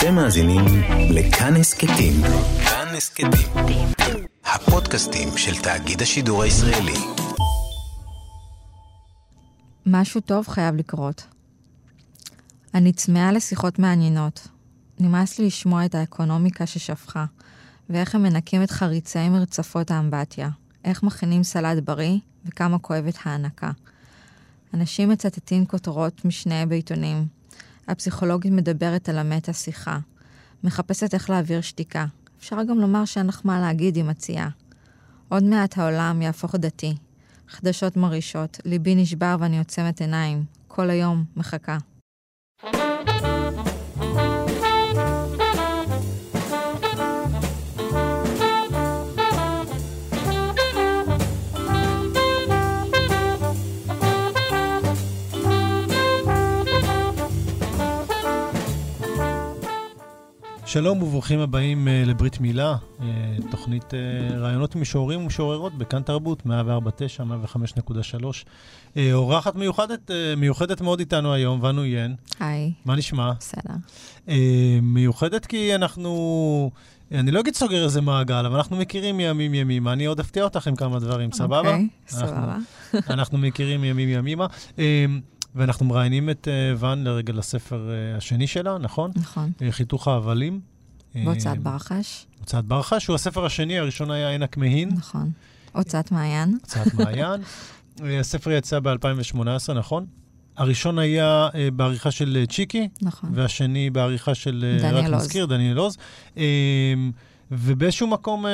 אתם מאזינים לכאן הסכתים. כאן הסכתים. הפודקאסטים של תאגיד השידור הישראלי. משהו טוב חייב לקרות. אני צמאה לשיחות מעניינות. נמאס לי לשמוע את האקונומיקה ששפכה, ואיך הם מנקים את חריצי מרצפות האמבטיה, איך מכינים סלט בריא, וכמה כואבת ההנקה. אנשים מצטטים כותרות משנה בעיתונים. הפסיכולוגית מדברת על המטה-שיחה. מחפשת איך להעביר שתיקה. אפשר גם לומר שאין לך מה להגיד, היא מציעה. עוד מעט העולם יהפוך דתי. חדשות מרעישות, ליבי נשבר ואני עוצמת עיניים. כל היום מחכה. שלום וברוכים הבאים uh, לברית מילה, uh, תוכנית uh, רעיונות משוררים ומשוררות בכאן תרבות, 104.9, 105.3. Uh, אורחת מיוחדת, uh, מיוחדת מאוד איתנו היום, ונו ין. היי. מה נשמע? בסדר. Uh, מיוחדת כי אנחנו, אני לא אגיד סוגר איזה מעגל, אבל אנחנו מכירים ימים ימימה. אני עוד אפתיע אותך עם כמה דברים, סבבה? אוקיי, סבבה. אנחנו, אנחנו מכירים ימים ימימה. ואנחנו מראיינים את uh, ואן לרגל הספר uh, השני שלה, נכון? נכון. Uh, חיתוך ההבלים. בהוצאת uh, ברחש. הוצאת ברחש, הוא הספר השני, הראשון היה עין הכמהין. נכון. הוצאת מעיין. הוצאת מעיין. הספר יצא ב-2018, נכון? הראשון היה uh, בעריכה של צ'יקי, נכון. והשני בעריכה של, דניאל רק עוז. נזכיר, דניאל עוז. Uh, ובאיזשהו מקום, אה,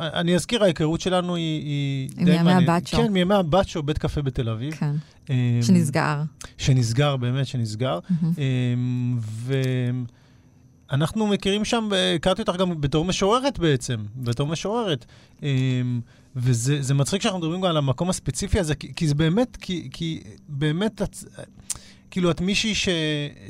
אה, אני אזכיר, ההיכרות שלנו היא, היא די מימי מעניינת. הבאצ'ו. כן, מימי הבאצ'ו, בית קפה בתל אביב. כן. אה, שנסגר. שנסגר, באמת שנסגר. אמ, ואנחנו מכירים שם, הכרתי אותך גם בתור משוררת בעצם, בתור משוררת. אמ, וזה זה מצחיק שאנחנו מדברים גם על המקום הספציפי הזה, כי, כי זה באמת, כי, כי באמת, את, כאילו, את מישהי ש,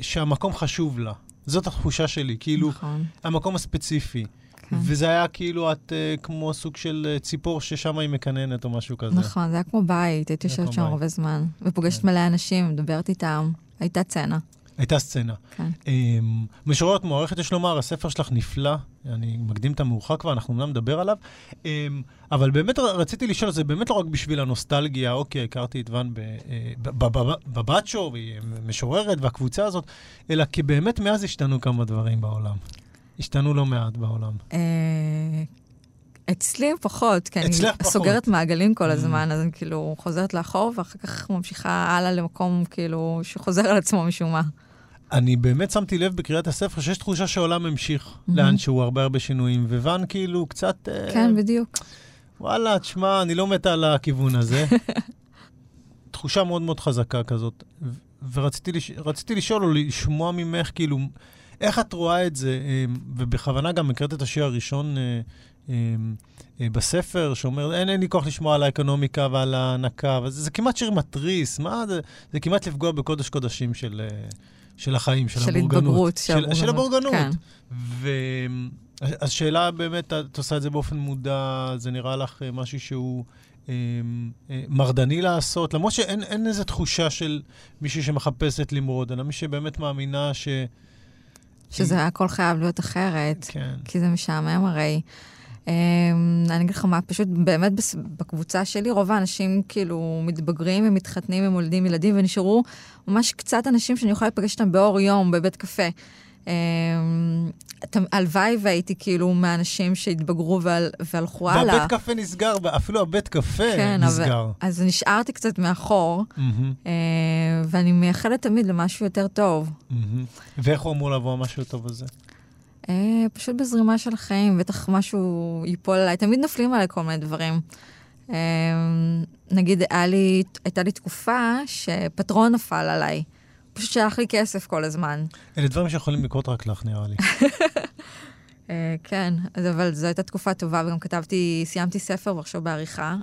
שהמקום חשוב לה. זאת התחושה שלי, כאילו, נכון. המקום הספציפי. כן. וזה היה כאילו את uh, כמו סוג של uh, ציפור ששם היא מקננת או משהו כזה. נכון, זה היה כמו בית, הייתי יושבת שם. הרבה זמן, ופוגשת כן. מלא אנשים, מדברת איתם, הייתה צנע. הייתה סצנה. כן. Um, משוררת מוערכת, יש לומר, הספר שלך נפלא, אני מקדים את המאוחר כבר, אנחנו אומנם נדבר עליו, um, אבל באמת רציתי לשאול, זה באמת לא רק בשביל הנוסטלגיה, אוקיי, הכרתי את ואן אה, בבאצ'ו, והיא משוררת, והקבוצה הזאת, אלא כי באמת מאז השתנו כמה דברים בעולם. השתנו לא מעט בעולם. אה, אצלי פחות, כי אני פחות. סוגרת מעגלים כל Mm. הזמן, אז אני כאילו חוזרת לאחור, ואחר כך ממשיכה הלאה למקום כאילו שחוזר על עצמו משום מה. אני באמת שמתי לב בקריאת הספר שיש תחושה שהעולם המשיך מהמם. לאן שהוא, הרבה הרבה שינויים, וואן כאילו קצת... אה, כן, בדיוק. וואלה, תשמע, אני לא מתה על הכיוון הזה. תחושה מאוד מאוד חזקה כזאת. ורציתי לש... לשאול או לשמוע ממך, כאילו, איך את רואה את זה, אה, ובכוונה גם הקראת את השיר הראשון אה, אה, אה, בספר, שאומר, אין, אין לי כוח לשמוע על האקונומיקה ועל ההנקה, וזה, זה כמעט שיר מתריס, מה זה? זה כמעט לפגוע בקודש קודשים של, אה, של החיים, של, של הבורגנות. התבגרות, של של, של הבורגנות. כן. והשאלה באמת, את עושה את זה באופן מודע, זה נראה לך אה, משהו שהוא אה, אה, מרדני לעשות, למרות שאין אין איזו תחושה של מישהי שמחפשת למרוד, אלא מי שבאמת מאמינה ש... שזה הכל חייב להיות אחרת, כן. כי זה משעמם הרי. אמ, אני אגיד לך מה, פשוט באמת בקבוצה שלי, רוב האנשים כאילו מתבגרים ומתחתנים ומולדים ילדים, ונשארו ממש קצת אנשים שאני יכולה להיפגש איתם באור יום, בבית קפה. אמ, הלוואי והייתי כאילו מהאנשים שהתבגרו והל- והלכו הלאה. והבית קפה נסגר, אפילו הבית קפה כן, אבל- נסגר. אז נשארתי קצת מאחור, אה, ואני מייחלת תמיד למשהו יותר טוב. מהמם. ואיך הוא אמור לבוא המשהו הטוב הזה? אה, פשוט בזרימה של החיים, בטח משהו ייפול עליי. תמיד נופלים עליי כל מיני דברים. אה, נגיד, לי, הייתה לי תקופה שפטרון נפל עליי. פשוט שלח לי כסף כל הזמן. אלה דברים שיכולים לקרות רק לך, נראה לי. אה, כן, אבל זו הייתה תקופה טובה, וגם כתבתי, סיימתי ספר ועכשיו בעריכה,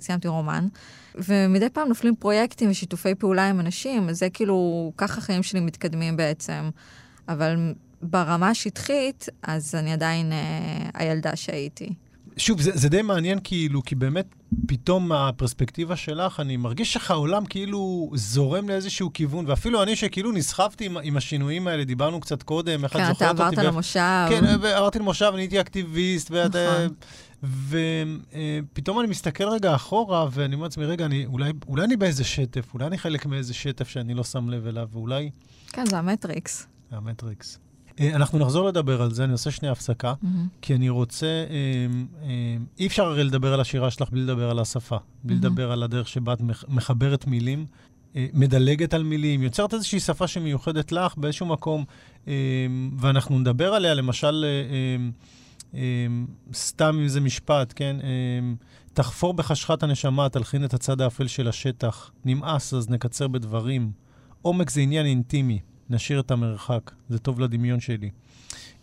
סיימתי רומן. ומדי פעם נופלים פרויקטים ושיתופי פעולה עם אנשים, אז זה כאילו, ככה החיים שלי מתקדמים בעצם. אבל ברמה השטחית, אז אני עדיין אה, הילדה שהייתי. שוב, זה, זה די מעניין כאילו, כי באמת, פתאום מהפרספקטיבה שלך, אני מרגיש איך העולם כאילו זורם לאיזשהו כיוון, ואפילו אני שכאילו נסחפתי עם, עם השינויים האלה, דיברנו קצת קודם, איך את כן, זוכרת אתה אותי. עברת ואיך- למושב. כן, עברתי למושב, אני הייתי אקטיביסט, ואת... נכון. ופתאום אני מסתכל רגע אחורה, ואני אומר לעצמי, רגע, אני, אולי, אולי אני באיזה שטף, אולי אני חלק מאיזה שטף שאני לא שם לב אליו, ואולי... כן, זה המטריקס. המטריקס. אה, אנחנו נחזור לדבר על זה, אני עושה שנייה הפסקה, מהמם. כי אני רוצה... אה, אה, אי אפשר הרי לדבר על השירה שלך בלי לדבר על השפה, בלי מהמם. לדבר על הדרך שבה את מח- מחברת מילים, מדלגת על מילים, יוצרת איזושהי שפה שמיוחדת לך באיזשהו מקום, ואנחנו נדבר עליה, למשל, סתם אם זה משפט, כן? תחפור בחשכת הנשמה, תלחין את הצד האפל של השטח. נמאס, אז נקצר בדברים. עומק זה עניין אינטימי, נשאיר את המרחק, זה טוב לדמיון שלי.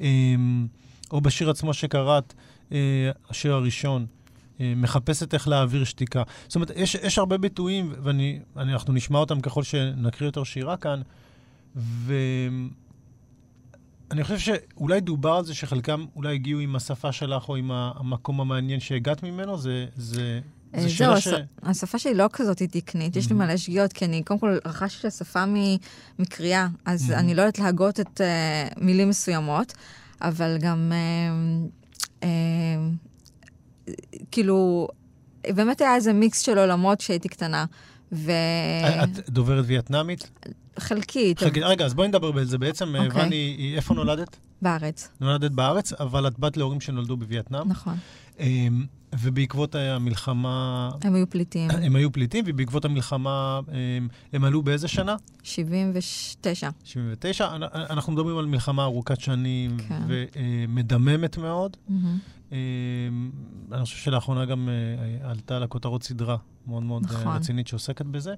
אמ, או בשיר עצמו שקראת, אה, השיר הראשון, אה, מחפשת איך להעביר שתיקה. זאת אומרת, יש, יש הרבה ביטויים, ואנחנו נשמע אותם ככל שנקריא יותר שירה כאן, ואני חושב שאולי דובר על זה שחלקם אולי הגיעו עם השפה שלך או עם המקום המעניין שהגעת ממנו, זה, זה זהו, הש- ש... השפה שלי לא כזאת תקנית, יש לי Mhm. מלא שגיאות, כי אני קודם כל רכשתי את השפה מקריאה, אז Mhm. אני לא יודעת להגות את אה, מילים מסוימות, אבל גם, אה, אה, כאילו, באמת היה איזה מיקס של עולמות כשהייתי קטנה, את דוברת וייטנאמית? וחלקית, חכה, רגע, אז בואי נדבר בזה. בעצם, אה, אוקיי. ואני, איפה נולדת? בארץ, נולדת בארץ, אבל את בת להורים שנולדו בווייטנאם. נכון. אמ, ובעקבות המלחמה, הם היו פליטים, הם היו פליטים, ובעקבות המלחמה אמ, הם עלו באיזה שנה? 79. 79. אנ- אנחנו מדברים על מלחמה ארוכת שנים כן. ומדממת מאוד. מהמם. אמ, אני חושב שלאחרונה גם אה, עלתה לכותרות סדרה מאוד מאוד אה, נכון. רצינית שעוסקת בזה.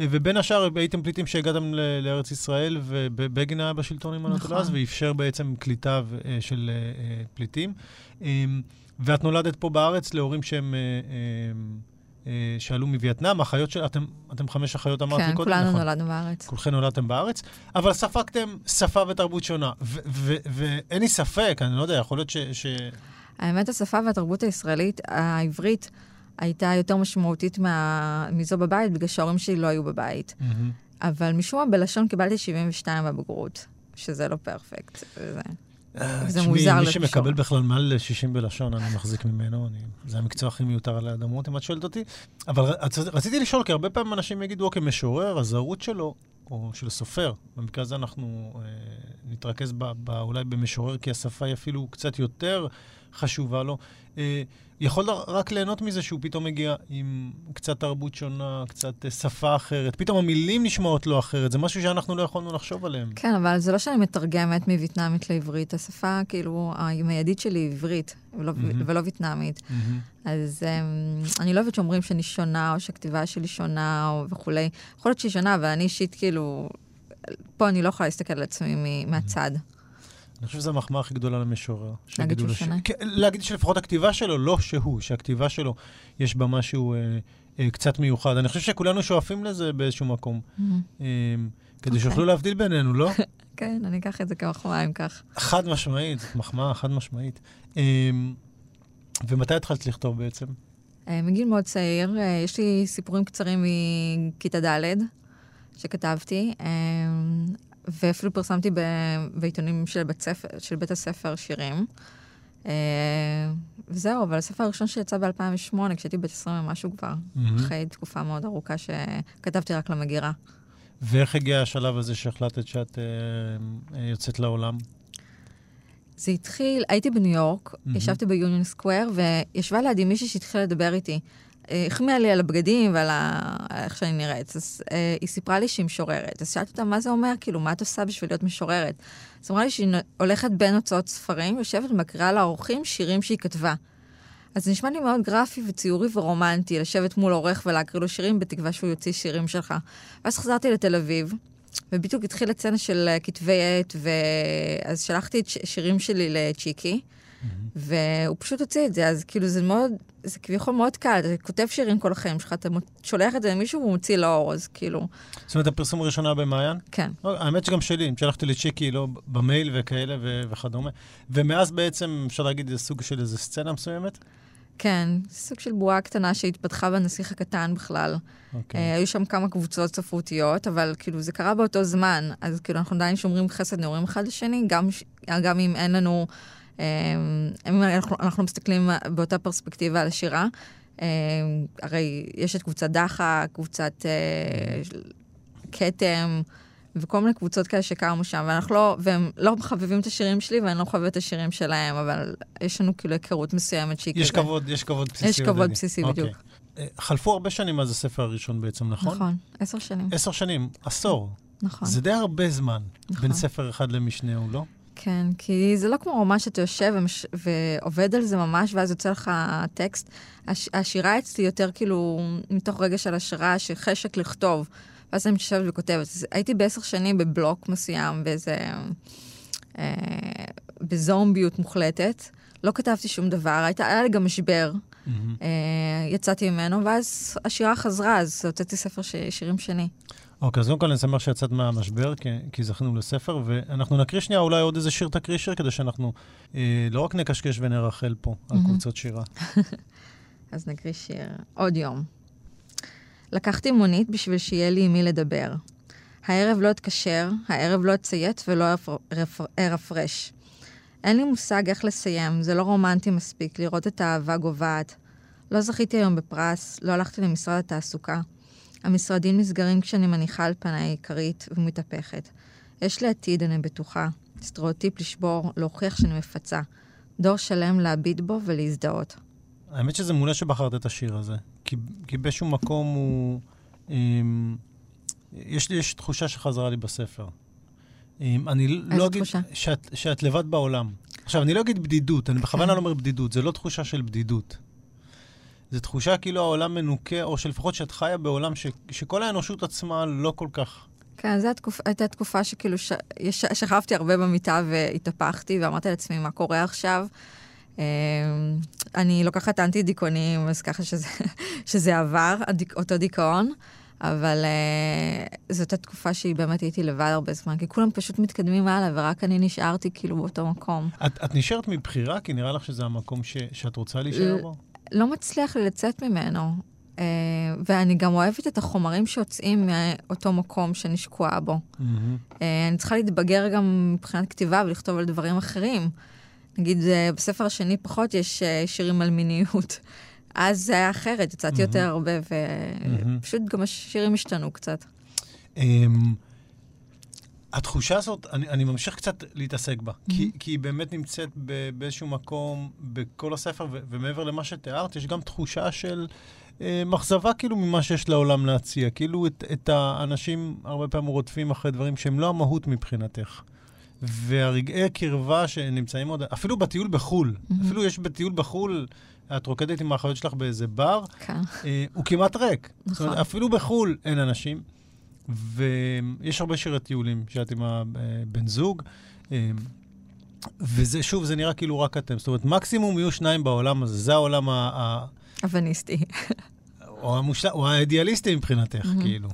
אה, ובין השאר הייתם פליטים שהגעתם לארץ ישראל, ובגין היה בשלטון, אני לא נכון. אז, ואפשר בעצם קליטה של פליטים. ואת נולדת פה בארץ להורים שהם... אה, אה, אה, שעלו מווייטנאם, אחיות של... אתם, אתם חמש אחיות אמרתי כן, קודם, כולנו נכון? נולדנו בארץ. כולכם נולדתם בארץ, אבל ספגתם שפה ותרבות שונה. ואין לי ספק, אני לא יודע, יכול להיות ש... ש... האמת, השפה והתרבות הישראלית, העברית, הייתה יותר משמעותית מה... מזו בבית, בגלל שההורים שלי לא היו בבית. מהמם. אבל משום מה בלשון קיבלתי 72 בבגרות, שזה לא פרפקט. וזה... אה, זה תשמעי, מוזר מי לחשוב. שמקבל בכלל מעל 60 בלשון, אני מחזיק ממנו, אני, זה המקצוע הכי מיותר על האדמות, אם את שואלת אותי. אבל רצ, רציתי לשאול, כי הרבה פעמים אנשים יגידו, אוקיי, משורר, הזהות שלו, או של סופר, במקרה הזה אנחנו אה, נתרכז ב, ב, אולי במשורר, כי השפה היא אפילו קצת יותר חשובה לו. אה, יכול רק ליהנות מזה שהוא פתאום מגיע עם קצת תרבות שונה, קצת אה, שפה אחרת, פתאום המילים נשמעות לו אחרת, זה משהו שאנחנו לא יכולנו לחשוב עליהם. כן, אבל זה לא שאני מתרגמת מווייטנאמית לעברית. השפה, כאילו, המיידית שלי היא עברית, ולא, מהמם. ולא וייטנאמית. מהמם. אז um, אני לא אוהבת שאומרים שאני שונה, או שהכתיבה שלי שונה, או וכולי. יכול להיות שהיא שונה, אבל אני אישית, כאילו, פה אני לא יכולה להסתכל על עצמי מהצד. אני חושב שזו המחמאה הכי גדולה למשורר. להגיד שהוא לו ש- שונה? כן, להגיד שלפחות הכתיבה שלו, לא שהוא, שהכתיבה שלו, יש בה משהו אה, אה, קצת מיוחד. אני חושב שכולנו שואפים לזה באיזשהו מקום. מהמם. אה, כדי אוקיי. שיוכלו להבדיל בינינו, לא? כן, אני אקח את זה כמחמאה אם כך. חד משמעית, זאת מחמאה חד משמעית. אה, ומתי התחלת לכתוב בעצם? אה, מגיל מאוד צעיר, אה, יש לי סיפורים קצרים מכיתה ד' שכתבתי, אה, ואפילו פרסמתי ב- בעיתונים של בית, ספר, של בית הספר שירים. אה, וזהו, אבל הספר הראשון שיצא ב-2008, כשהייתי בת 20 ומשהו כבר, מהמם. אחרי תקופה מאוד ארוכה שכתבתי רק למגירה. ואיך הגיע השלב הזה שהחלטת שאת אה, יוצאת לעולם? זה התחיל, הייתי בניו יורק, מהמם. ישבתי ביוניון סקוואר, וישבה לידי מישהי שהתחילה לדבר איתי. אה, החמיאה לי על הבגדים ועל ה... איך שאני נראית. אז אה, היא סיפרה לי שהיא משוררת. אז שאלתי אותה, מה זה אומר? כאילו, מה את עושה בשביל להיות משוררת? אז אמרה לי שהיא הולכת בין הוצאות ספרים, יושבת ומקריאה לאורחים שירים שהיא כתבה. אז זה נשמע לי מאוד גרפי וציורי ורומנטי, לשבת מול עורך ולהקריא לו שירים, בתקווה שהוא יוציא שירים שלך. ואז חזרתי לתל אביב, ובדיוק התחילה סצנה של אה, כתבי עת, ואז שלחתי את שירים שלי לצ'יקי, והוא פשוט הוציא את זה, אז כאילו זה מאוד, זה כביכול מאוד קל, אתה כותב שירים כל החיים שלך, אתה שולח את זה למישהו והוא מוציא לאור, אז כאילו, זאת אומרת, הפרסום הראשון היה במעיין? כן. לא, האמת שגם שלי, שלחתי לצ'יקי, לא, במייל וכאלה ו- וכדומה. ומאז בעצם, אפשר להגיד, זה סוג של איזה סצנה מסוימת? כן, סוג של בועה קטנה שהתפתחה בנסיך הקטן בכלל. אוקיי. אה, היו שם כמה קבוצות ספרותיות, אבל כאילו זה קרה באותו זמן, אז כאילו אנחנו עדיין שומרים חסד נעורים אחד לשני, גם, גם אם אין לנו, אם אנחנו, אנחנו מסתכלים באותה פרספקטיבה על השירה. אה, הרי יש את קבוצת דחה, קבוצת אה, כתם, וכל מיני קבוצות כאלה שקמו שם, ואנחנו לא, והם לא מחבבים את השירים שלי, ואני לא מחבבת את השירים שלהם, אבל יש לנו כאילו היכרות מסוימת שהיא יש כזה. כבוד, יש כבוד בסיסי. יש כבוד. בסיסי, אוקיי. בדיוק. אה, חלפו הרבה שנים מאז הספר הראשון בעצם, נכון? נכון, עשר שנים, עשר שנים, עשור. נכון. זה די הרבה זמן נכון. בין ספר אחד למשנהו, לא? כן, כי זה לא כמו רומן שאתה יושב ומש... ועובד על זה ממש, ואז יוצא לך טקסט. הש... השירה אצלי יותר כאילו מתוך רגע של השראה, שחשק לכתוב. ואז אני יושבת וכותבת. הייתי בעשר שנים בבלוק מסוים, באיזה... אה, בזומביות מוחלטת. לא כתבתי שום דבר, הייתה, היה לי גם משבר. מהמם. אה, יצאתי ממנו, ואז השירה חזרה, אז הוצאתי ספר ש... שירים שני. אוקיי, אז קודם כל אני שמח שיצאת מהמשבר, כי, כי זכינו לספר, ואנחנו נקריא שנייה אולי עוד איזה שיר תקריא שיר, כדי שאנחנו אה, לא רק נקשקש ונרחל פה על. קבוצות שירה. אז נקריא שיר. עוד יום. לקחתי מונית בשביל שיהיה לי עם מי לדבר. הערב לא אתקשר, הערב לא אציית ולא ארפרש. אין לי מושג איך לסיים, זה לא רומנטי מספיק לראות את האהבה גוועת. לא זכיתי היום בפרס, לא הלכתי למשרד התעסוקה. המשרדים נסגרים כשאני מניחה על פניי עיקרית ומתהפכת. יש לי עתיד, אני בטוחה. סטריאוטיפ לשבור, להוכיח שאני מפצה. דור שלם להביט בו ולהזדהות. האמת שזה מעולה שבחרת את השיר הזה, כי, כי באיזשהו מקום הוא... אמ, יש לי יש תחושה שחזרה לי בספר. אמ, אני לא אגיד תחושה? שאת, שאת לבד בעולם. עכשיו, אני לא אגיד בדידות, אני בכוונה לא אומר בדידות, זה לא תחושה של בדידות. זו תחושה כאילו העולם מנוקה, או שלפחות שאת חיה בעולם ש, שכל האנושות עצמה לא כל כך... כן, זו התקופ... הייתה תקופה שכאילו ש... שכבתי הרבה במיטה והתהפכתי, ואמרתי לעצמי, מה קורה עכשיו? אה, אני לוקחת אנטי דיכאונים, אז ככה שזה, שזה עבר, הדיק... אותו דיכאון, אבל אה, זאת התקופה שהיא באמת הייתי לבד הרבה זמן, כי כולם פשוט מתקדמים הלאה, ורק אני נשארתי כאילו באותו מקום. את, את נשארת מבחירה, כי נראה לך שזה המקום ש, שאת רוצה להישאר בו? לא מצליח לי לצאת ממנו. Uh, ואני גם אוהבת את החומרים שיוצאים מאותו מקום שאני שקועה בו. מהמם. Uh, אני צריכה להתבגר גם מבחינת כתיבה ולכתוב על דברים אחרים. נגיד, uh, בספר השני פחות יש uh, שירים על מיניות. אז זה היה אחרת, יצאתי מהמם. יותר הרבה. ופשוט גם השירים השתנו קצת. אמ, התחושה הזאת, אני, אני ממשיך קצת להתעסק בה, Mm-hmm. כי, כי היא באמת נמצאת ב, באיזשהו מקום בכל הספר, ו, ומעבר למה שתיארת, יש גם תחושה של אה, מחזבה כאילו ממה שיש לעולם להציע. כאילו את, את האנשים הרבה פעמים רודפים אחרי דברים שהם לא המהות מבחינתך. והרגעי קרבה שנמצאים עוד, אפילו בטיול בחו"ל, מהמם. אפילו יש בטיול בחו"ל, את רוקדת עם האחיות שלך באיזה בר, כן. אה, הוא כמעט ריק. זאת אומרת, נכון. אפילו בחו"ל אין אנשים. ויש הרבה שירי טיולים שאת עם הבן זוג. אה, וזה, שוב, זה נראה כאילו רק אתם. זאת אומרת, מקסימום יהיו שניים בעולם הזה. זה העולם ה... ה אבניסטי. או, המושל... או האידיאליסטי מבחינתך, מהמם. כאילו.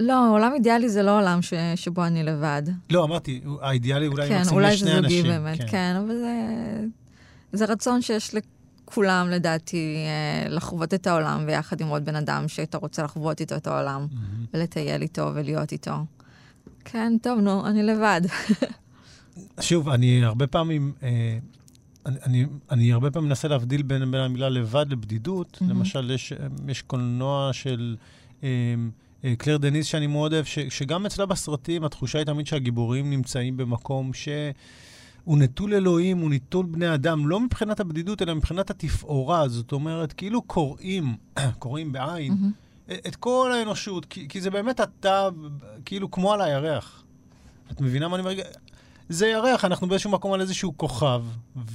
לא, עולם אידיאלי זה לא עולם ש... שבו אני לבד. לא, אמרתי, האידיאלי אולי כן, מקסימום אולי יש זה שני זוגי אנשים. באמת, כן, כן אבל זה, זה רצון שיש לכולם, לדעתי, אה, לחוות את העולם ביחד עם עוד בן אדם שאתה רוצה לחוות איתו את העולם, מהמם. ולטייל איתו ולהיות איתו. כן, טוב, נו, אני לבד. שוב, אני הרבה פעמים, אה, אני, אני, אני הרבה פעמים מנסה להבדיל בין, בין המילה לבד לבדידות. מהמם. למשל, יש, אה, יש קולנוע של אה, אה, קלר דניס שאני מאוד אוהב, ש, שגם אצלה בסרטים התחושה היא תמיד שהגיבורים נמצאים במקום ש... הוא נטול אלוהים, הוא נטול בני אדם, לא מבחינת הבדידות, אלא מבחינת התפאורה. זאת אומרת, כאילו קוראים, קוראים בעין, מהמם. את כל האנושות, כי, כי זה באמת אתה, כאילו כמו על הירח. את מבינה מה אני אומר? זה ירח, אנחנו באיזשהו מקום על איזשהו כוכב,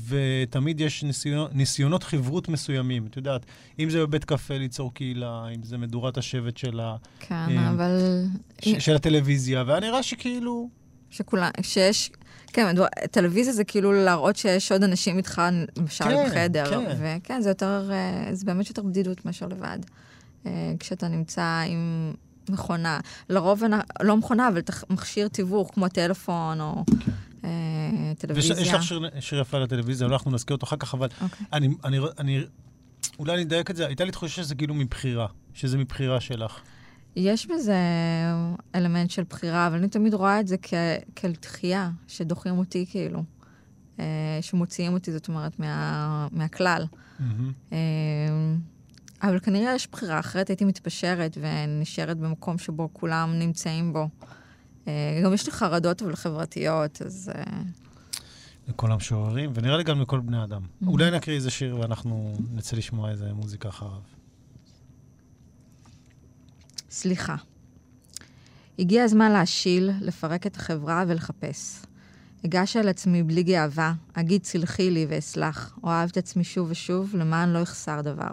ותמיד יש ניסיונות, ניסיונות חברות מסוימים. את יודעת, אם זה בבית קפה ליצור קהילה, אם זה מדורת השבט של, ה, כן, אה, אבל... ש, של הטלוויזיה, והיה נראה שכאילו... שכולם, שיש... כן, טלוויזיה זה כאילו להראות שיש עוד אנשים איתך, למשל כן, בחדר. כן, וכן, זה יותר, אה, זה באמת יותר בדידות מאשר לבד. אה, כשאתה נמצא עם מכונה, לרוב לא מכונה, אבל מכשיר תיווך כמו טלפון או... כן. אה, טלוויזיה. ויש, יש לך שיר, שיר יפה לטלוויזיה, לא אנחנו נזכיר אותו אחר כך, אבל okay. אני, אני, אני, אולי אני אדייק את זה, הייתה לי תחושה שזה כאילו מבחירה, שזה מבחירה שלך. יש בזה אלמנט של בחירה, אבל אני תמיד רואה את זה כ- כאל דחייה, שדוחים אותי כאילו, אה, שמוציאים אותי, זאת אומרת, מה, מהכלל. Mm-hmm. אה, אבל כנראה יש בחירה, אחרת הייתי מתפשרת ונשארת במקום שבו כולם נמצאים בו. אה, גם יש לי חרדות אבל חברתיות, אז... לכל המשוררים, ונראה לי גם לכל בני אדם. Mm-hmm. אולי נקריא איזה שיר ואנחנו נצא לשמוע איזה מוזיקה אחריו. סליחה. הגיע הזמן להשיל, לפרק את החברה ולחפש. אגש על עצמי בלי גאווה, אגיד סלחי לי ואסלח, אוהב את עצמי שוב ושוב, למען לא יחסר דבר.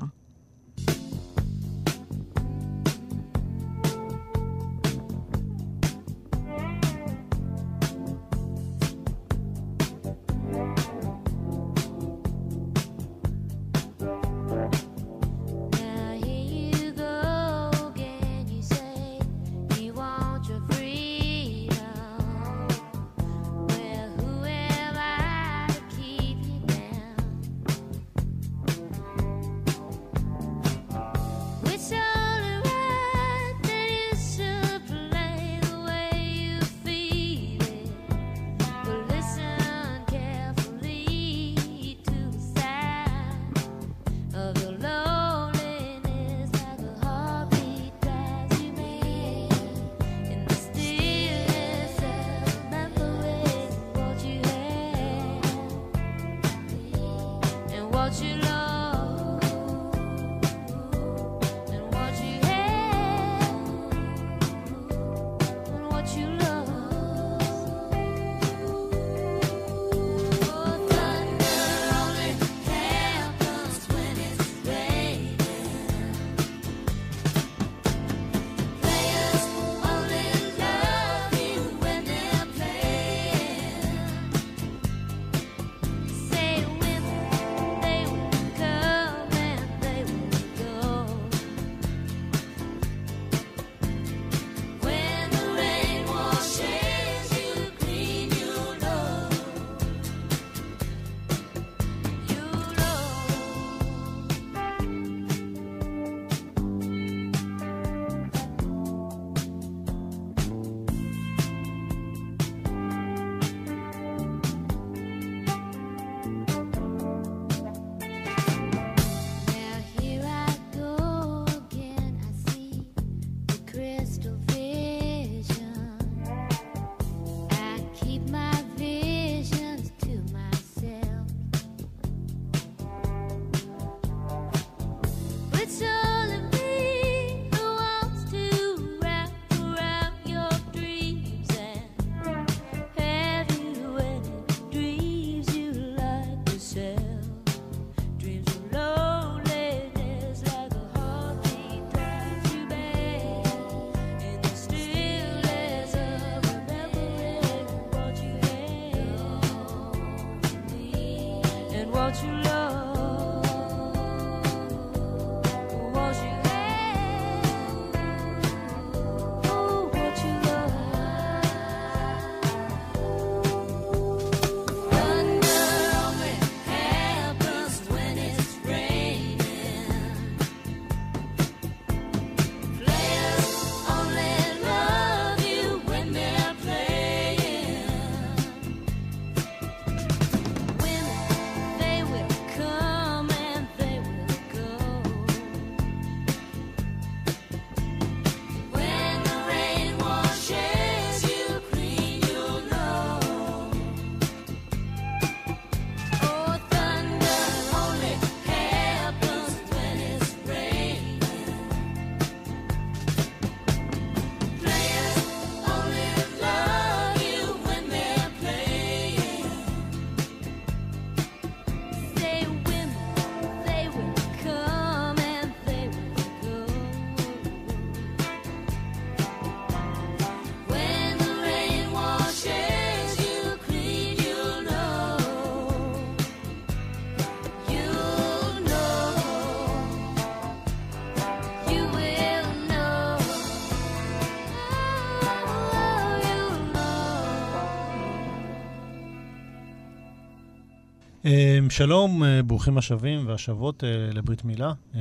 שלום, אה, ברוכים השבים והשבות אה, לברית מילה. אה,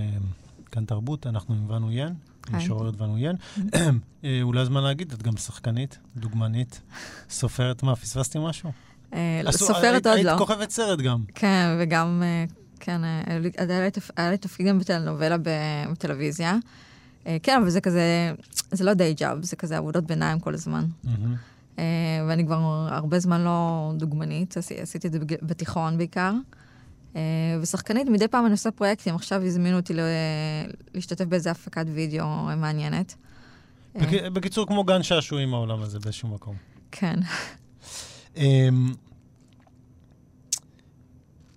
כאן תרבות, אנחנו עם ון אויין. משוררת ון אויין. אה, אולי הזמן להגיד, את גם שחקנית, דוגמנית, סופרת. מה, פספסתי משהו? אה, עשו- סופרת היית- עוד היית לא. כוכבת סרט גם. כן, וגם, כן, היה לי- תפקיד גם בטלנובלה בטלוויזיה. כן, אבל זה כזה, זה לא דיי ג'אב, זה כזה עבודות ביניים כל הזמן. אה, ואני כבר הרבה זמן לא דוגמנית, עשי- עשיתי את זה בתיכון בעיקר. אה, ושחקנית, מדי פעם אני עושה פרויקטים, עכשיו הזמינו אותי להשתתף באיזה הפקת וידאו מעניינת. אה, בק- בקיצור, כמו גן שעשועים העולם הזה באיזשהו מקום. כן, אמ,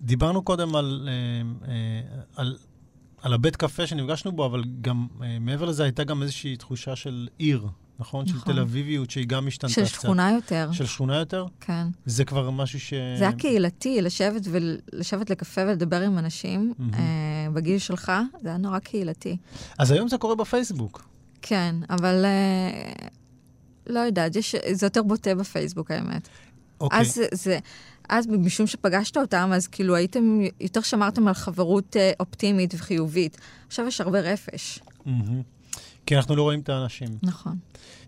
דיברנו קודם על, אה, על, על הבית קפה שנפגשנו בו, אבל גם מעבר לזה הייתה גם איזושהי תחושה של עיר, נכון? של נכון. תל אביביות שהיא גם השתנתה של קצת. שכונה יותר. של שכונה יותר? כן. זה כבר משהו ש... זה היה קהילתי, לשבת, ולשבת לקפה ולדבר עם אנשים מהמם. אה, בגיל שלך, זה היה נורא קהילתי. אז היום זה קורה בפייסבוק. כן, אבל אה, לא יודעת, יש, זה יותר בוטה בפייסבוק, האמת. אוקיי. אז זה, אז משום שפגשת אותם, אז כאילו הייתם, יותר שמרתם על חברות אה, אופטימית וחיובית. עכשיו יש הרבה רפש. מהמם. כי אנחנו לא רואים את האנשים. נכון.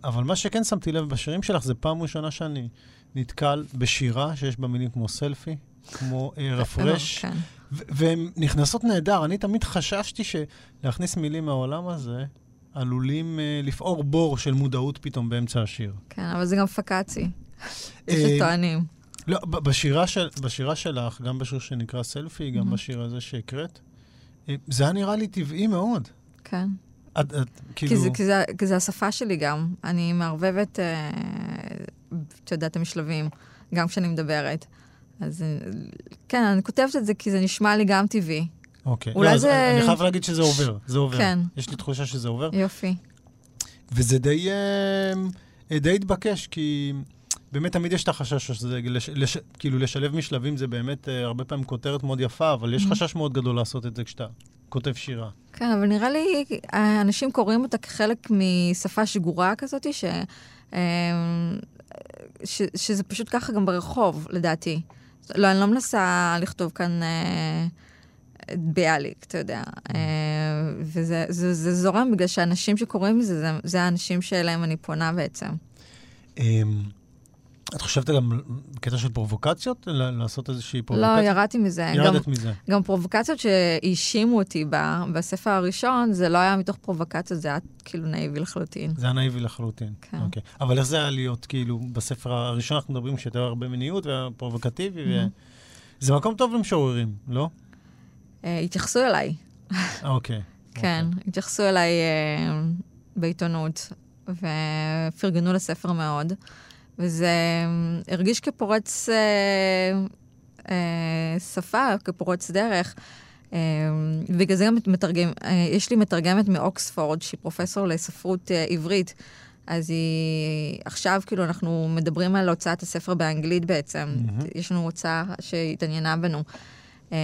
אבל מה שכן שמתי לב בשירים שלך, זה פעם ראשונה שאני נתקל בשירה שיש בה מילים כמו סלפי, כמו אה, רפרש, כן. והן נכנסות נהדר. אני תמיד חששתי שלהכניס מילים מהעולם הזה, עלולים uh, לפעור בור של מודעות פתאום באמצע השיר. כן, אבל זה גם פקאצי. אה, שטוענים. לא, בשירה, של, בשירה שלך, גם בשיר שנקרא סלפי, גם מהמם. בשיר הזה שהקראת, אה, זה היה נראה לי טבעי מאוד. כן. את, את, כאילו... כי זה, כי, זה, כי זה השפה שלי גם. אני מערבבת, אה, את יודעת, המשלבים, גם כשאני מדברת. אז אה, כן, אני כותבת את זה כי זה נשמע לי גם טבעי. אוקיי. אולי לא, זה- אני חייב להגיד שזה עובר, זה עובר. כן. יש לי תחושה שזה עובר. יופי. וזה די, אה, די התבקש, כי באמת תמיד יש את החשש שזה, לש, לש, כאילו לשלב משלבים זה באמת הרבה פעמים כותרת מאוד יפה, אבל יש Mhm. חשש מאוד גדול לעשות את זה כשאתה כותב שירה. כן, אבל נראה לי, אה, אנשים קוראים אותה כחלק משפה שגורה כזאת, ש, אה, ש, שזה פשוט ככה גם ברחוב, לדעתי. לא, אני לא מנסה לכתוב כאן אה, ביאליק, אתה יודע. אה, וזה זה, זה זורם בגלל שאנשים שקוראים לזה, זה, זה האנשים שאליהם אני פונה בעצם. את חושבת גם בקטע של פרובוקציות? לעשות איזושהי לא, פרובוקציה? ירדתי מזה. גם, ירדת מזה. גם פרובוקציות שהאשימו אותי בה, בספר הראשון, זה לא היה מתוך פרובוקציות, זה היה כאילו נאיבי לחלוטין. זה היה נאיבי לחלוטין. כן. אוקיי. אבל איך זה היה להיות, כאילו, בספר הראשון אנחנו מדברים שיותר הרבה מיניות ופרובוקטיבי, ו... Mhm. זה מקום טוב למשוררים, לא? אה, התייחסו אליי, אוקיי. כן, התייחסו אליי אה, בעיתונות, ופרגנו לספר מאוד, וזה אה, הרגיש כפורץ אה, אה, שפה, כפורץ דרך. אה, בגלל זה גם מתרגם, אה, יש לי מתרגמת מאוקספורד, שהיא פרופסור לספרות אה, עברית. אז היא, עכשיו כאילו אנחנו מדברים על הוצאת הספר באנגלית בעצם. מהמם. יש לנו הוצאה שהתעניינה בנו. אמ,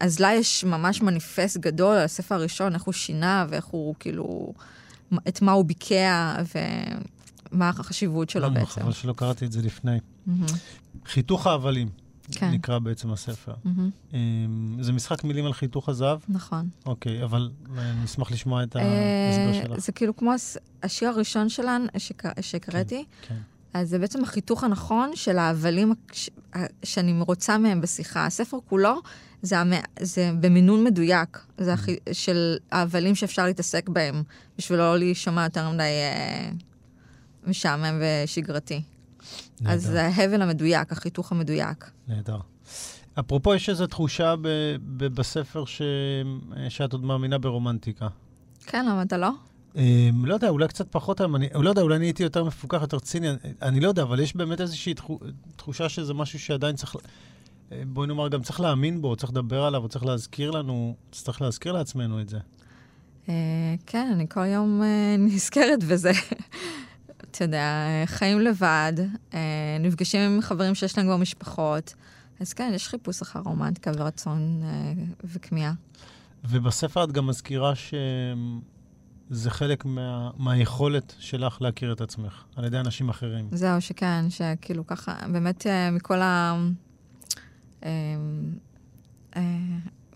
אז לה יש ממש מניפסט גדול על הספר הראשון, איך הוא שינה ואיך הוא כאילו, את מה הוא ביקע ומה החשיבות שלו אה, בעצם. חבל שלא קראתי את זה לפני. חיתוך ההבלים, כן, נקרא בעצם הספר. אמ, זה משחק מילים על חיתוך הזהב? נכון. אוקיי, אבל אה, נשמח לשמוע את אה, ההסבר שלך. זה כאילו כמו השיר הראשון שלנו שק- שהקראתי, כן. אז זה בעצם החיתוך הנכון של ההבלים שאני רוצה מהם בשיחה. הספר כולו זה, המ... זה במינון מדויק, זה הכי... של ההבלים שאפשר להתעסק בהם, בשביל לא להישמע יותר מדי אה, משעמם ושגרתי. אז נהדר, זה ההבל המדויק, החיתוך המדויק. נהדר. אפרופו, יש איזו תחושה ב- ב- בספר ש... שאת עוד מאמינה ברומנטיקה. כן, למה אתה לא? אמ, לא יודע, אולי קצת פחות היום, אני לא יודע, אולי אני הייתי יותר מפוקח, יותר ציני, אני- אני לא יודע, אבל יש באמת איזושהי תחו- תחושה שזה משהו שעדיין צריך, אה, בואי נאמר, גם צריך להאמין בו, צריך לדבר עליו, או צריך להזכיר לנו, צריך להזכיר לעצמנו את זה. אה, כן, אני כל יום אה, נזכרת בזה. אתה יודע, חיים לבד, אה, נפגשים עם חברים שיש להם כבר משפחות. אז כן, יש חיפוש אחר רומנטיקה ורצון אה, וכמיהה. ובספר את גם מזכירה שזה חלק מה, מהיכולת שלך להכיר את עצמך, על ידי אנשים אחרים. זהו, שכן, שכאילו ככה, באמת אה, מכל ה...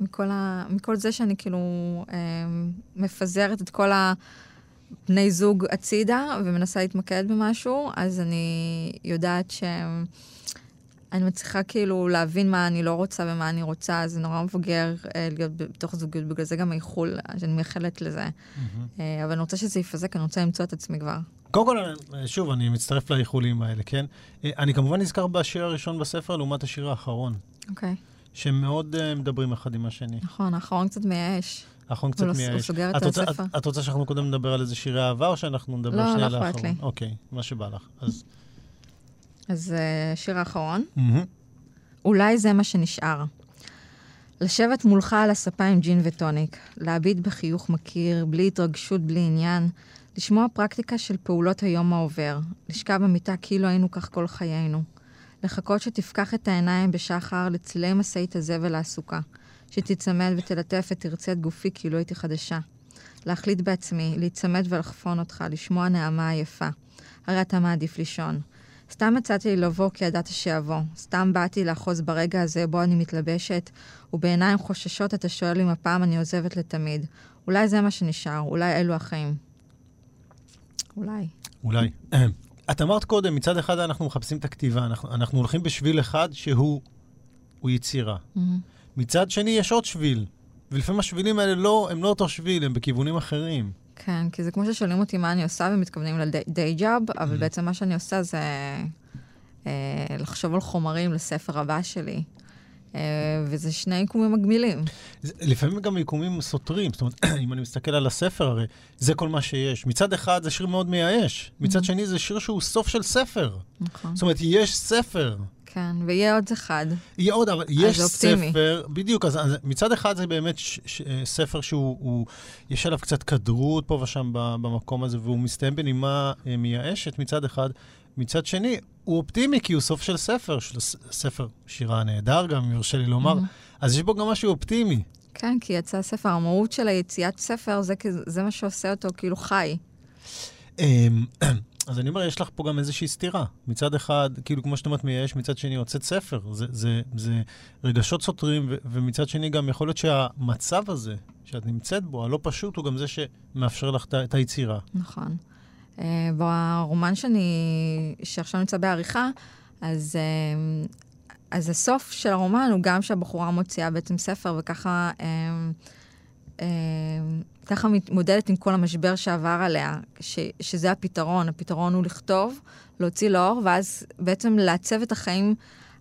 מכל, ה, מכל זה שאני כאילו מפזרת את כל הבני זוג הצידה ומנסה להתמקד במשהו, אז אני יודעת שאני מצליחה כאילו להבין מה אני לא רוצה ומה אני רוצה, זה נורא מבוגר אה, להיות בתוך זוגיות, בגלל זה גם האיחול, שאני מייחלת לזה. אה, אבל אני רוצה שזה יפזק, אני רוצה למצוא את עצמי כבר. קודם כל, אה, שוב, אני מצטרף לאיחולים האלה, כן? אה, אני כמובן נזכר בשיר הראשון בספר לעומת השיר האחרון, אוקיי. שהם מאוד אה, מדברים אחד עם השני. נכון, האחרון קצת מייאש. האחרון קצת לא- מייאש. הוא סוגר את הספר. את- רוצה שאנחנו קודם נדבר על איזה שירי אהבה, או שאנחנו נדבר לא, שנייה לא על אכפת? לי. אוקיי, מה שבא לך. אז... אז אה, שיר האחרון. אולי זה מה שנשאר. לשבת מולך על הספה עם ג'ין וטוניק, להביט בחיוך מכיר, בלי התרגשות, בלי עניין, לשמוע פרקטיקה של פעולות היום העובר, לשכב במיטה כאילו היינו כך כל חיינו, לחכות שתפקח את העיניים בשחר לצלילי משאית הזבל העסוקה, שתיצמד ותלטף ותרצה את גופי כאילו הייתי חדשה. להחליט בעצמי, להיצמד ולחפון אותך, לשמוע נעמה עייפה. הרי אתה מעדיף לישון. סתם הצעתי לי לבוא כי ידעת שיבוא. סתם באתי לאחוז ברגע הזה בו אני מתלבשת, ובעיניים חוששות אתה שואל אם הפעם אני עוזבת לתמיד. אולי זה מה שנשאר, אולי אלו החיים. אולי. אולי. את אמרת קודם, מצד אחד אנחנו מחפשים את הכתיבה, אנחנו, אנחנו הולכים בשביל אחד שהוא הוא יצירה. מצד שני, יש עוד שביל, ולפעמים השבילים האלה לא, הם לא אותו שביל, הם בכיוונים אחרים. כן, כי זה כמו ששואלים אותי מה אני עושה ומתכוונים לדיי ג'אב, אבל בעצם מה שאני עושה זה אה, לחשוב על חומרים לספר הבא שלי. אה, וזה שני יקומים מגמילים. זה, לפעמים גם מיקומים סותרים, זאת אומרת, אם אני מסתכל על הספר, הרי זה כל מה שיש. מצד אחד זה שיר מאוד מייאש, מצד שני זה שיר שהוא סוף של ספר. נכון. זאת אומרת, יש ספר. כן, ויהיה עוד אחד. יהיה עוד, אבל יש אופטימי. ספר, בדיוק, אז, אז מצד אחד זה באמת ש, ש, אה, ספר שהוא, הוא, יש עליו קצת כדרות פה ושם במקום הזה, והוא מסתיים בנימה אה, מייאשת מצד אחד. מצד שני, הוא אופטימי, כי הוא סוף של ספר, של ספר שירה נהדר גם, אם יורשה לי לומר, אז יש בו גם משהו אופטימי. כן, כי יצא ספר. המהות של היציאת ספר, זה, זה מה שעושה אותו כאילו חי. אז אני אומר, יש לך פה גם איזושהי סתירה. מצד אחד, כאילו, כמו שאת אומרת, מייאש, מצד שני, הוצאת ספר. זה, זה, זה רגשות סותרים, ו- ומצד שני, גם יכול להיות שהמצב הזה, שאת נמצאת בו, הלא פשוט, הוא גם זה שמאפשר לך את היצירה. נכון. Uh, ברומן שאני, שעכשיו נמצא בעריכה, אז, uh, אז הסוף של הרומן הוא גם שהבחורה מוציאה בעצם ספר, וככה uh, ככה מתמודדת עם כל המשבר שעבר עליה, ש, שזה הפתרון. הפתרון הוא לכתוב, להוציא לאור, ואז בעצם לעצב את החיים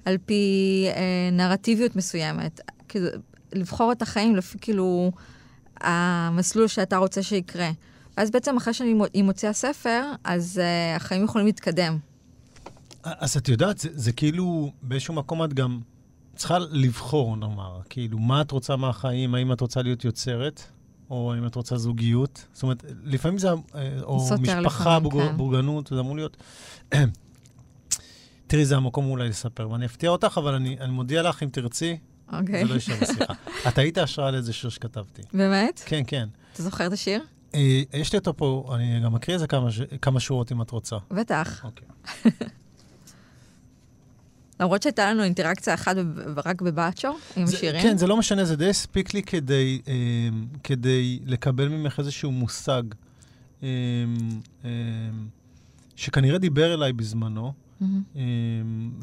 על פי uh, נרטיביות מסוימת. כאילו, לבחור את החיים לפי כאילו המסלול שאתה רוצה שיקרה. ואז בעצם אחרי שהיא מוציאה ספר, אז uh, החיים יכולים להתקדם. אז את יודעת, זה, זה כאילו, באיזשהו מקום את גם צריכה לבחור, נאמר. כאילו, מה את רוצה מהחיים? האם את רוצה להיות יוצרת? או האם את רוצה זוגיות? זאת אומרת, לפעמים זה, אה, או משפחה, בוג... כן. בורגנות, זה אמור להיות. תראי, זה המקום אולי לספר, ואני אפתיע אותך, אבל אני, אני מודיע לך, אם תרצי, אוקיי. זה לא יישאר בשיחה. את היית השראה לאיזה שיר שכתבתי. באמת? כן, כן. אתה זוכר את השיר? אה, יש לי אותו פה, אני גם אקריא איזה כמה, ש... כמה שורות אם את רוצה. בטח. אוקיי. למרות שהייתה לנו אינטראקציה אחת רק בבאצ'ו, עם זה, שירים. כן, זה לא משנה, זה די הספיק לי כדי, אה, כדי לקבל ממך איזשהו מושג, אה, אה, שכנראה דיבר אליי בזמנו. מהמם. אה,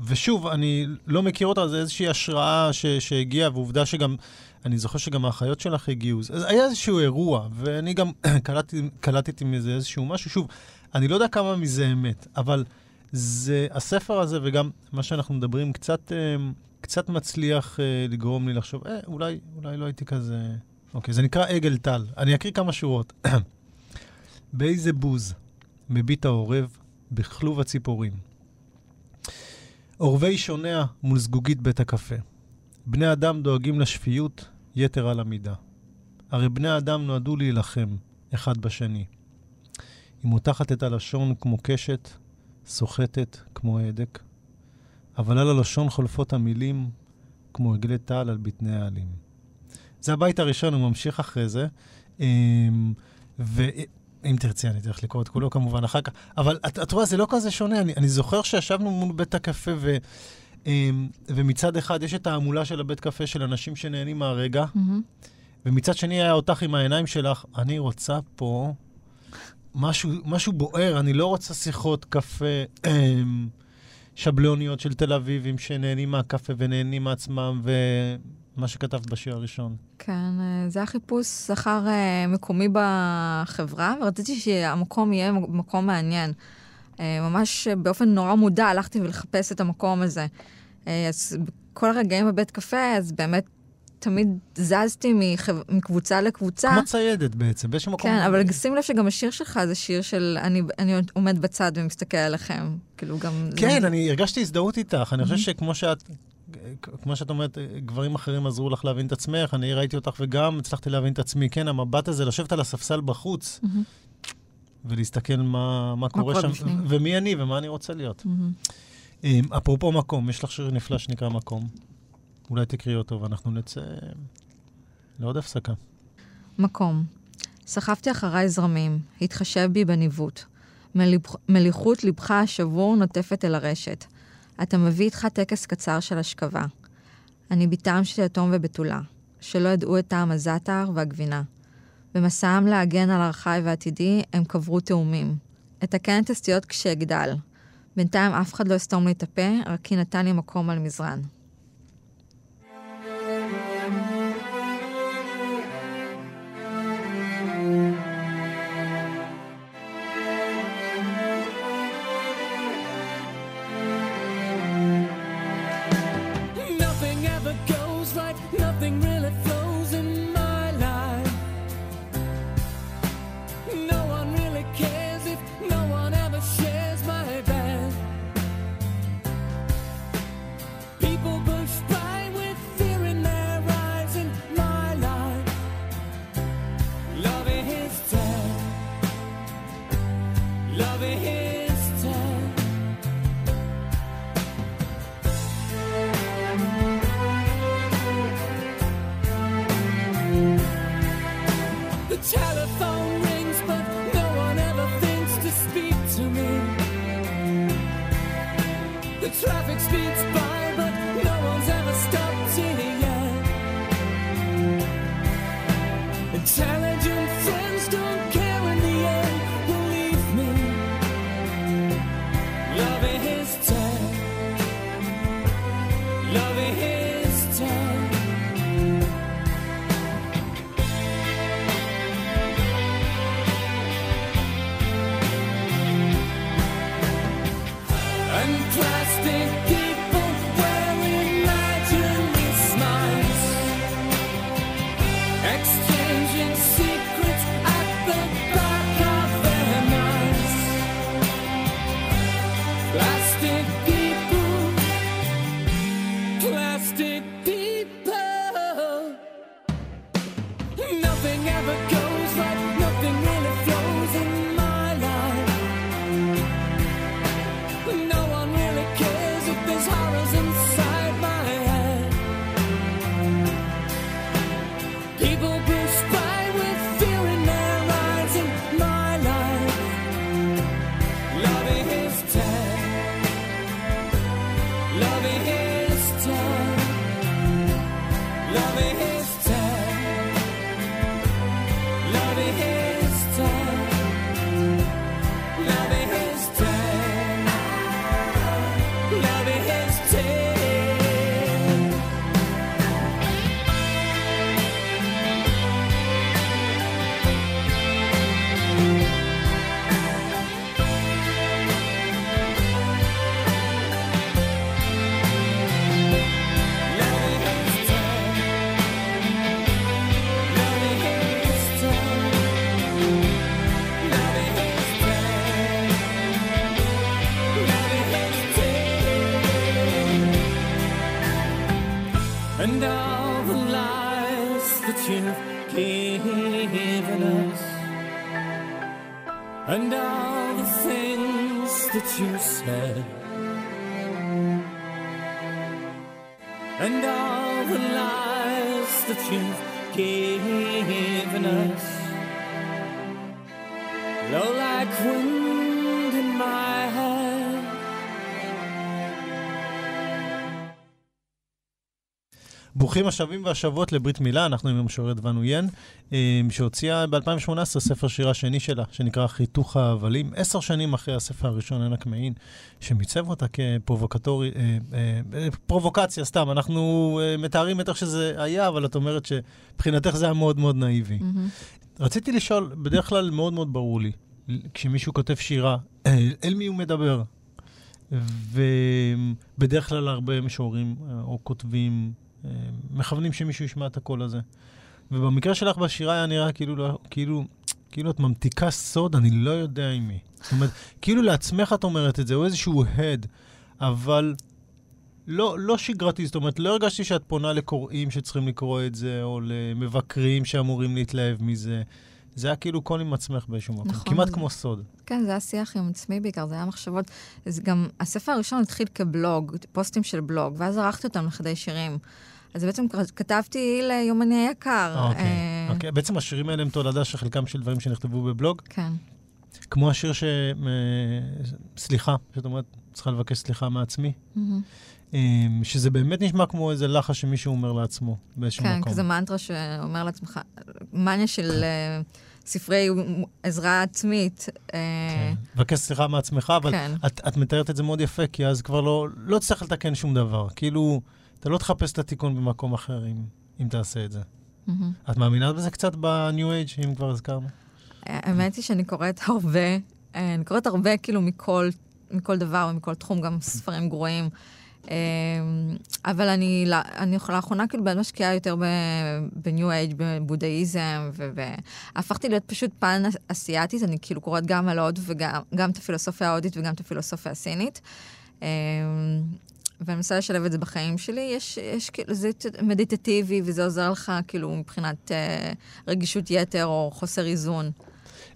ושוב, אני לא מכיר אותה, זה איזושהי השראה ש, שהגיעה, ועובדה שגם, אני זוכר שגם האחיות שלך הגיעו. אז היה איזשהו אירוע, ואני גם קלטתי, קלטתי מזה איזשהו משהו. שוב, אני לא יודע כמה מזה אמת, אבל זה, הספר הזה וגם מה שאנחנו מדברים, קצת, אה, קצת מצליח אה, לגרום לי לחשוב, אה, אולי, אולי לא הייתי כזה... אוקיי, זה נקרא עגל טל. אני אקריא כמה שורות. באיזה בוז מביט העורב בכלוב הציפורים. עורבי שונע מול זגוגית בית הקפה. בני אדם דואגים לשפיות יתר על המידה. הרי בני אדם נועדו להילחם אחד בשני. היא מותחת את הלשון כמו קשת, סוחטת כמו הדק, אבל על הלשון חולפות המילים כמו עגלי טל על בטני העלים. זה הבית הראשון, הוא ממשיך אחרי זה, אמ, ואם תרצי, אני צריך לקרוא את כולו כמובן אחר כך, אבל את, את רואה, זה לא כזה שונה. אני, אני זוכר שישבנו מול בית הקפה ו... אמ, ומצד אחד יש את ההמולה של הבית קפה של אנשים שנהנים מהרגע, מהמם. ומצד שני היה אותך עם העיניים שלך, אני רוצה פה משהו, משהו בוער, אני לא רוצה שיחות קפה אמ, שבלוניות של תל אביבים שנהנים מהקפה ונהנים מעצמם, ומה שכתבת בשיר הראשון. כן, אה, זה היה חיפוש אחר אה, מקומי בחברה, ורציתי שהמקום יהיה מקום מעניין. אה, ממש באופן נורא מודע הלכתי ולחפש את המקום הזה. אז בכל הרגעים בבית קפה, אז באמת תמיד זזתי מחב... מקבוצה לקבוצה. כמו ציידת בעצם, באיזשהו מקום. כן, אבל שים לב שגם השיר שלך זה שיר של אני, אני עומד בצד ומסתכל עליכם. כאילו גם... כן, זה... אני הרגשתי הזדהות איתך. אני חושב שכמו שאת, כמו שאת אומרת, גברים אחרים עזרו לך להבין את עצמך, אני ראיתי אותך וגם הצלחתי להבין את עצמי. כן, המבט הזה, לשבת על הספסל בחוץ, מהמם. ולהסתכל מה, מה קורה שם, בפנים. ומי אני ומה אני רוצה להיות. מהמם. אמ, אפרופו מקום, יש לך שיר נפלא שנקרא מקום. אולי תקראי אותו ואנחנו נצא לעוד הפסקה. מקום. סחבתי אחריי זרמים, התחשב בי בניווט. מליחות לבך השבור נוטפת אל הרשת. אתה מביא איתך טקס קצר של השכבה. אני בתם של יתום ובתולה, שלא ידעו את טעם הזעתר והגבינה. במסעם להגן על ארכאי ועתידי, הם קברו תאומים. אתקן את הסטיות כשאגדל. בינתיים אף אחד לא יסתום לי את הפה, רק כי נתן לי מקום על מזרן. ברוכים השבים והשבות לברית מילה, אנחנו עם המשוררת ואן אויין, אה, שהוציאה ב-2018 ספר שירה שני שלה, שנקרא חיתוך ההבלים, עשר שנים אחרי הספר הראשון, ענק מעין, שמיצב אותה כפרובוקטורי, אה, אה, פרובוקציה, סתם, אנחנו מתארים את איך שזה היה, אבל את אומרת שמבחינתך זה היה מאוד מאוד נאיבי. מהמם. רציתי לשאול, בדרך כלל מאוד מאוד ברור לי, כשמישהו כותב שירה, אל, מי הוא מדבר? ובדרך כלל הרבה משוררים או כותבים מכוונים שמישהו ישמע את הקול הזה. ובמקרה שלך בשירה היה נראה כאילו, לא- כאילו, כאילו את ממתיקה סוד, אני לא יודע עם מי. זאת אומרת, כאילו לעצמך את אומרת את זה, או איזשהו הד, אבל לא, לא שגרתי, זאת אומרת, לא הרגשתי שאת פונה לקוראים שצריכים לקרוא את זה, או למבקרים שאמורים להתלהב מזה. זה היה כאילו קול עם עצמך באיזשהו מקום, נכון, כמעט כמו סוד. כן, זה היה שיח עם עצמי בעיקר, זה היה מחשבות. זה גם, הספר הראשון התחיל כבלוג, פוסטים של בלוג, ואז ערכתי אותם לכדי שירים. אז בעצם כתבתי ליומני היקר. אוקיי, אה, אוקיי. בעצם השירים האלה הם תולדה של חלקם של דברים שנכתבו בבלוג, כן. כמו השיר ש... סליחה, שאת אומרת, צריכה לבקש סליחה מעצמי. אה, שזה באמת נשמע כמו איזה לחש שמישהו אומר לעצמו באיזשהו כן, מקום. כזה מנטרה שאומר לעצמך, מניה של אה, ספרי עזרה עצמית. אה, כן. לבקש סליחה מעצמך, אבל כן. את, את מתארת את זה מאוד יפה, כי אז כבר לא, לא תצטרך לתקן שום דבר. כאילו, אתה לא תחפש את התיקון במקום אחר אם, אם תעשה את זה. מהמם. את מאמינה בזה קצת בניו אייג', אם כבר הזכרנו? האמת היא שאני קוראת הרבה, אה, אני קוראת הרבה כאילו מכל, מכל דבר ומכל תחום, גם ספרים גרועים. אה, אבל אני, אני לאחרונה כאילו באמת משקיעה יותר בניו אייג', בבודהיזם, והפכתי להיות פשוט פן אסיאתית, אני כאילו קוראת גם על הוד וגם גם את הפילוסופיה ההודית וגם את הפילוסופיה הסינית. אה, ואני מנסה לשלב את זה בחיים שלי. יש, יש כאילו, זה מדיטטיבי, וזה עוזר לך כאילו מבחינת אה, רגישות יתר או חוסר איזון.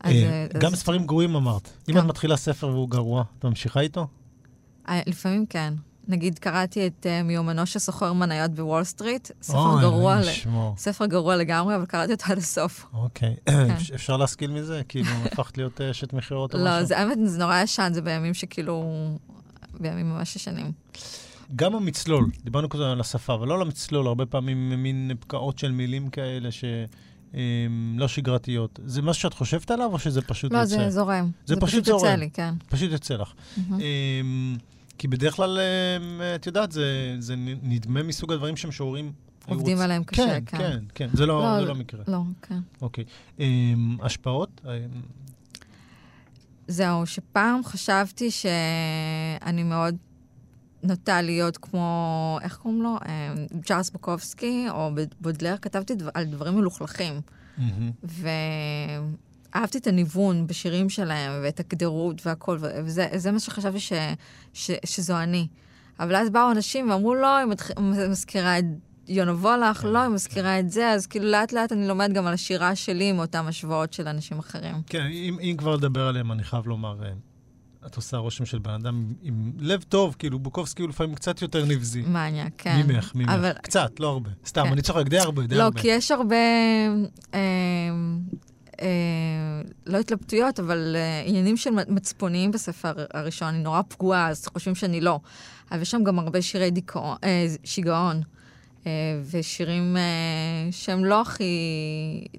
אז, אה, אה, גם אז- ספרים גרועים אמרת. אם גם. את מתחילה ספר והוא גרוע, את ממשיכה איתו? אה, לפעמים כן. נגיד, קראתי את אה, מיומנו של סוחר מניות בוול סטריט, ספר גרוע, ל... ספר גרוע לגמרי, אבל קראתי אותו עד הסוף. אוקיי. כן. אפ- אפשר להשכיל מזה? כאילו, הפכת להיות אה, אשת מכירות או משהו? לא, זה האמת, זה נורא ישן, זה בימים שכאילו... בימים ממש ישנים. גם המצלול, דיברנו קודם על השפה, אבל לא על המצלול, הרבה פעמים מין פקעות של מילים כאלה שהן לא שגרתיות. זה משהו שאת חושבת עליו, או שזה פשוט לא, יוצא? זה זורם. זה פשוט זורם. יוצא לי, כן. פשוט יוצא לך. מהמם. אמ, כי בדרך כלל, אמ, את יודעת, זה, זה נדמה מסוג הדברים שמשוררים... עובדים רוצ- עליהם קשה, כן, כן. כן, כן. זה לא, לא, זה לא. לא מקרה. לא, כן. אוקיי. אמ, השפעות? אמ, זהו, שפעם חשבתי שאני מאוד נוטה להיות כמו, איך קוראים לו? אה, צ'ארלס בוקובסקי או בודלר, כתבתי דבר, על דברים מלוכלכים. מהמם. ואהבתי את הניוון בשירים שלהם, ואת הגדרות והכל, וזה זה מה שחשבתי ש, ש, שזו אני. אבל אז באו אנשים ואמרו, לא, היא. מזכירה את יונה וולך, לא, היא מזכירה את זה, אז כאילו לאט לאט אני לומדת גם על השירה שלי מאותם השוואות של אנשים אחרים. כן, אם, אם כבר לדבר עליהם, אני חייב לומר, אה, את עושה רושם של בן אדם עם, עם לב טוב, כאילו, בוקובסקי הוא לפעמים קצת יותר נבזי. מניאק, כן. ממך, ממך. אבל, קצת, לא הרבה. סתם, כן. אני צוחק, די הרבה, די לא, הרבה. כי יש הרבה, אה, אה, לא התלבטויות, אבל אה, עניינים של מצפוניים בספר הראשון. אני נורא פגועה, אז חושבים שאני לא. אבל יש שם גם הרבה שירי דיכאון, אה, שיגעון, אה, ושירים אה, שהם לא הכי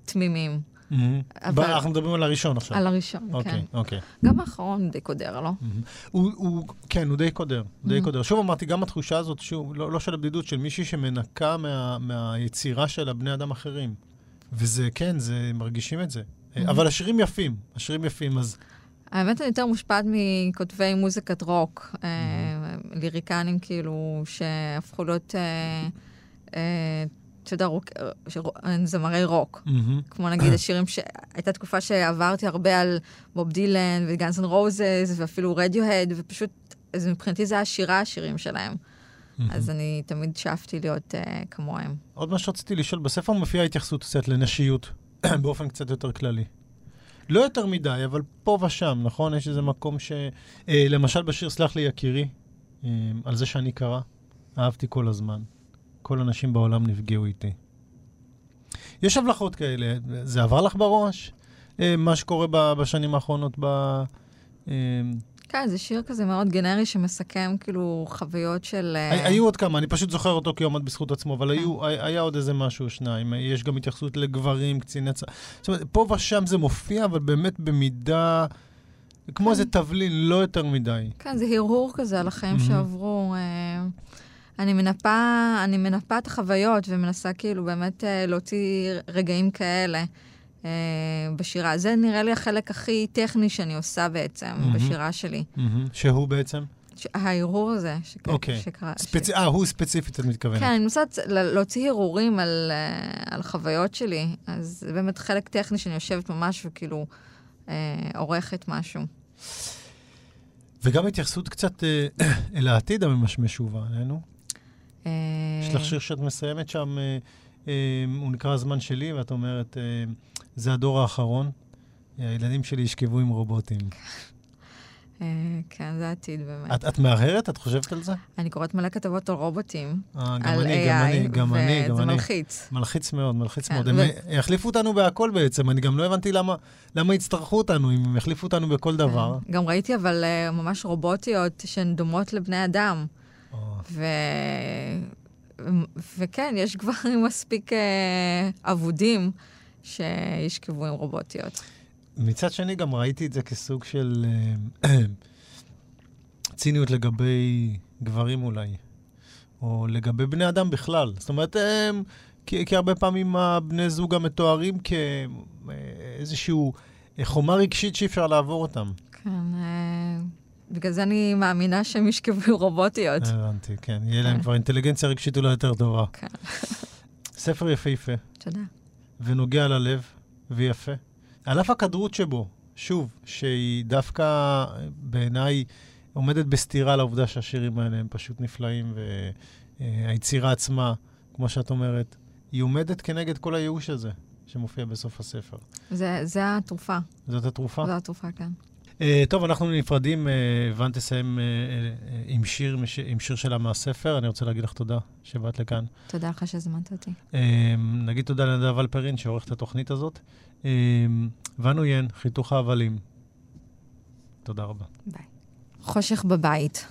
תמימים. מהמם. אבל- אנחנו מדברים על הראשון עכשיו. על הראשון, כן. אוקיי, אוקיי. גם האחרון די קודר, לא? מהמם. הוא, הוא, כן, הוא די קודר, הוא די. קודר. שוב אמרתי, גם התחושה הזאת, שוב, לא, לא של הבדידות, של מישהי שמנקה מה, מהיצירה שלה בני אדם אחרים. וזה, כן, זה, מרגישים את זה. אהמ. אבל השירים יפים, השירים יפים, אז... האמת, אני יותר מושפעת מכותבי מוזיקת רוק, אה, ליריקנים כאילו, שהפכו להיות, אה, אה, אתה יודע, רוק- אה, שרו- אה, זמרי רוק. מהמם. כמו נגיד השירים ש... הייתה תקופה שעברתי הרבה על בוב דילן וגאנס אנד רוזס, ואפילו רדיוהד, ופשוט, מבחינתי זה היה שירה, השירים שלהם. אז אני תמיד שאפתי להיות אה, כמוהם. עוד מה שרציתי לשאול, בספר מופיעה התייחסות קצת לנשיות, באופן קצת יותר כללי. לא יותר מדי, אבל פה ושם, נכון? יש איזה מקום ש... אה, למשל בשיר סלח לי יקירי, אה, על זה שאני קרא, אהבתי כל הזמן. כל הנשים בעולם נפגעו איתי. יש הבלחות כאלה, זה עבר לך בראש? אה, מה שקורה ב- בשנים האחרונות ב... אה, כן, זה שיר כזה מאוד גנרי שמסכם כאילו חוויות של... אה, הי- היו עוד כמה, אני פשוט זוכר אותו כי הוא עמד בזכות עצמו, אבל היו, היה עוד איזה משהו או שניים. יש גם התייחסות לגברים, קציני צה"ל. זאת אומרת, פה ושם זה מופיע, אבל באמת במידה, כמו איזה תבלין, לא יותר מדי. כן, זה הרהור כזה על החיים. שעברו. אה, אני מנפה, אני מנפה את החוויות ומנסה כאילו באמת אה, להוציא רגעים כאלה אה, בשירה. זה נראה לי החלק הכי טכני שאני עושה בעצם מהמם. בשירה שלי. מהמם. שהוא בעצם? ש- ההרהור הזה שק- אוקיי. שקרה. ש- ספצ... אה, הוא ספציפית, את מתכוונת. כן, אני מנסה להוציא הרהורים על, אה, על חוויות שלי, אז זה באמת חלק טכני שאני יושבת ממש וכאילו אה, עורכת משהו. וגם התייחסות קצת אה, אל העתיד הממשמש ובא עלינו. אה, יש לך שיר שאת מסיימת שם, אה, אה, הוא נקרא הזמן שלי, ואת אומרת, אה, זה הדור האחרון, הילדים שלי ישכבו עם רובוטים. אה, כן, זה העתיד באמת. את, את מהרהרת? את חושבת על זה? אני קוראת מלא כתבות על רובוטים, אה, גם על אני, גם AI, אני, גם אני, גם וזה אני. מלחיץ. מלחיץ מאוד, מלחיץ כן, מאוד. הם ו- יחליפו אותנו בהכל בעצם, אני גם לא הבנתי למה, למה יצטרכו אותנו, אם הם יחליפו אותנו בכל דבר. כן. גם ראיתי אבל אה, ממש רובוטיות שהן דומות לבני אדם. אה, ו... וכן, יש גברים מספיק אה, אבודים שישכבו עם רובוטיות. מצד שני, גם ראיתי את זה כסוג של אה, ציניות לגבי גברים אולי, או לגבי בני אדם בכלל. זאת אומרת, הם, כי, כי הרבה פעמים הבני זוג המתוארים כאיזשהו חומה רגשית שאי אפשר לעבור אותם. כן, אה, בגלל זה אני מאמינה שהם ישכבו רובוטיות. הבנתי, כן. יהיה להם כן. כבר אינטליגנציה רגשית אולי יותר טובה. כן. ספר יפהפה, תודה. ונוגע ללב, ויפה. על אף הכדרות שבו, שוב, שהיא דווקא בעיניי עומדת בסתירה לעובדה שהשירים האלה הם פשוט נפלאים, והיצירה עצמה, כמו שאת אומרת, היא עומדת כנגד כל הייאוש הזה שמופיע בסוף הספר. זה, זה התרופה, זאת התרופה? זו התרופה, כן. Uh, טוב, אנחנו נפרדים. uh, ואן תסיים uh, עם שיר, עם שיר שלה מהספר. אני רוצה להגיד לך תודה שבאת לכאן. תודה לך שהזמנת אותי. נגיד תודה לנדב אלפרין שעורך את התוכנית הזאת. Um, ואנו ין, חיתוך ההבלים. תודה רבה. ביי. חושך בבית.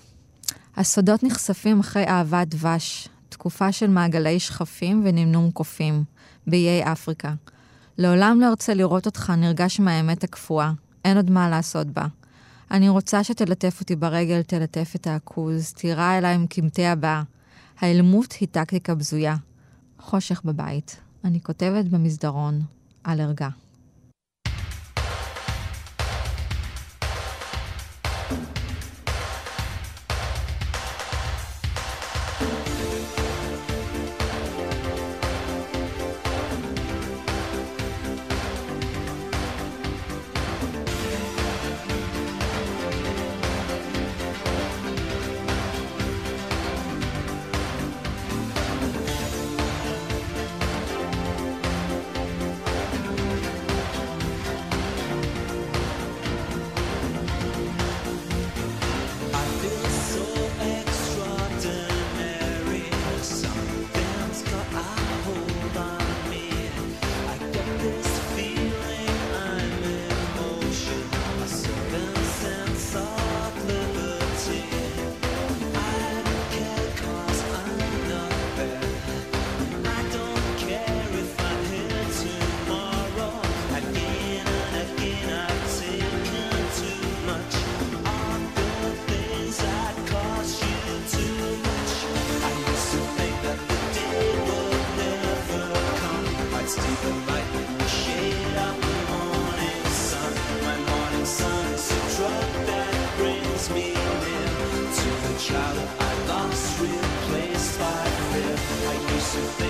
הסודות נחשפים אחרי אהבת דבש, תקופה של מעגלי שכפים ונמנום קופים, באיי אפריקה. לעולם לא ארצה לראות אותך נרגש מהאמת הקפואה, אין עוד מה לעשות בה. אני רוצה שתלטף אותי ברגל, תלטף את העכוז, תירה אליי עם קמטי הבא. האלמות היא טקטיקה בזויה. חושך בבית. אני כותבת במסדרון, על ערגה. meaning to the child I lost, replaced by fear. I used to think.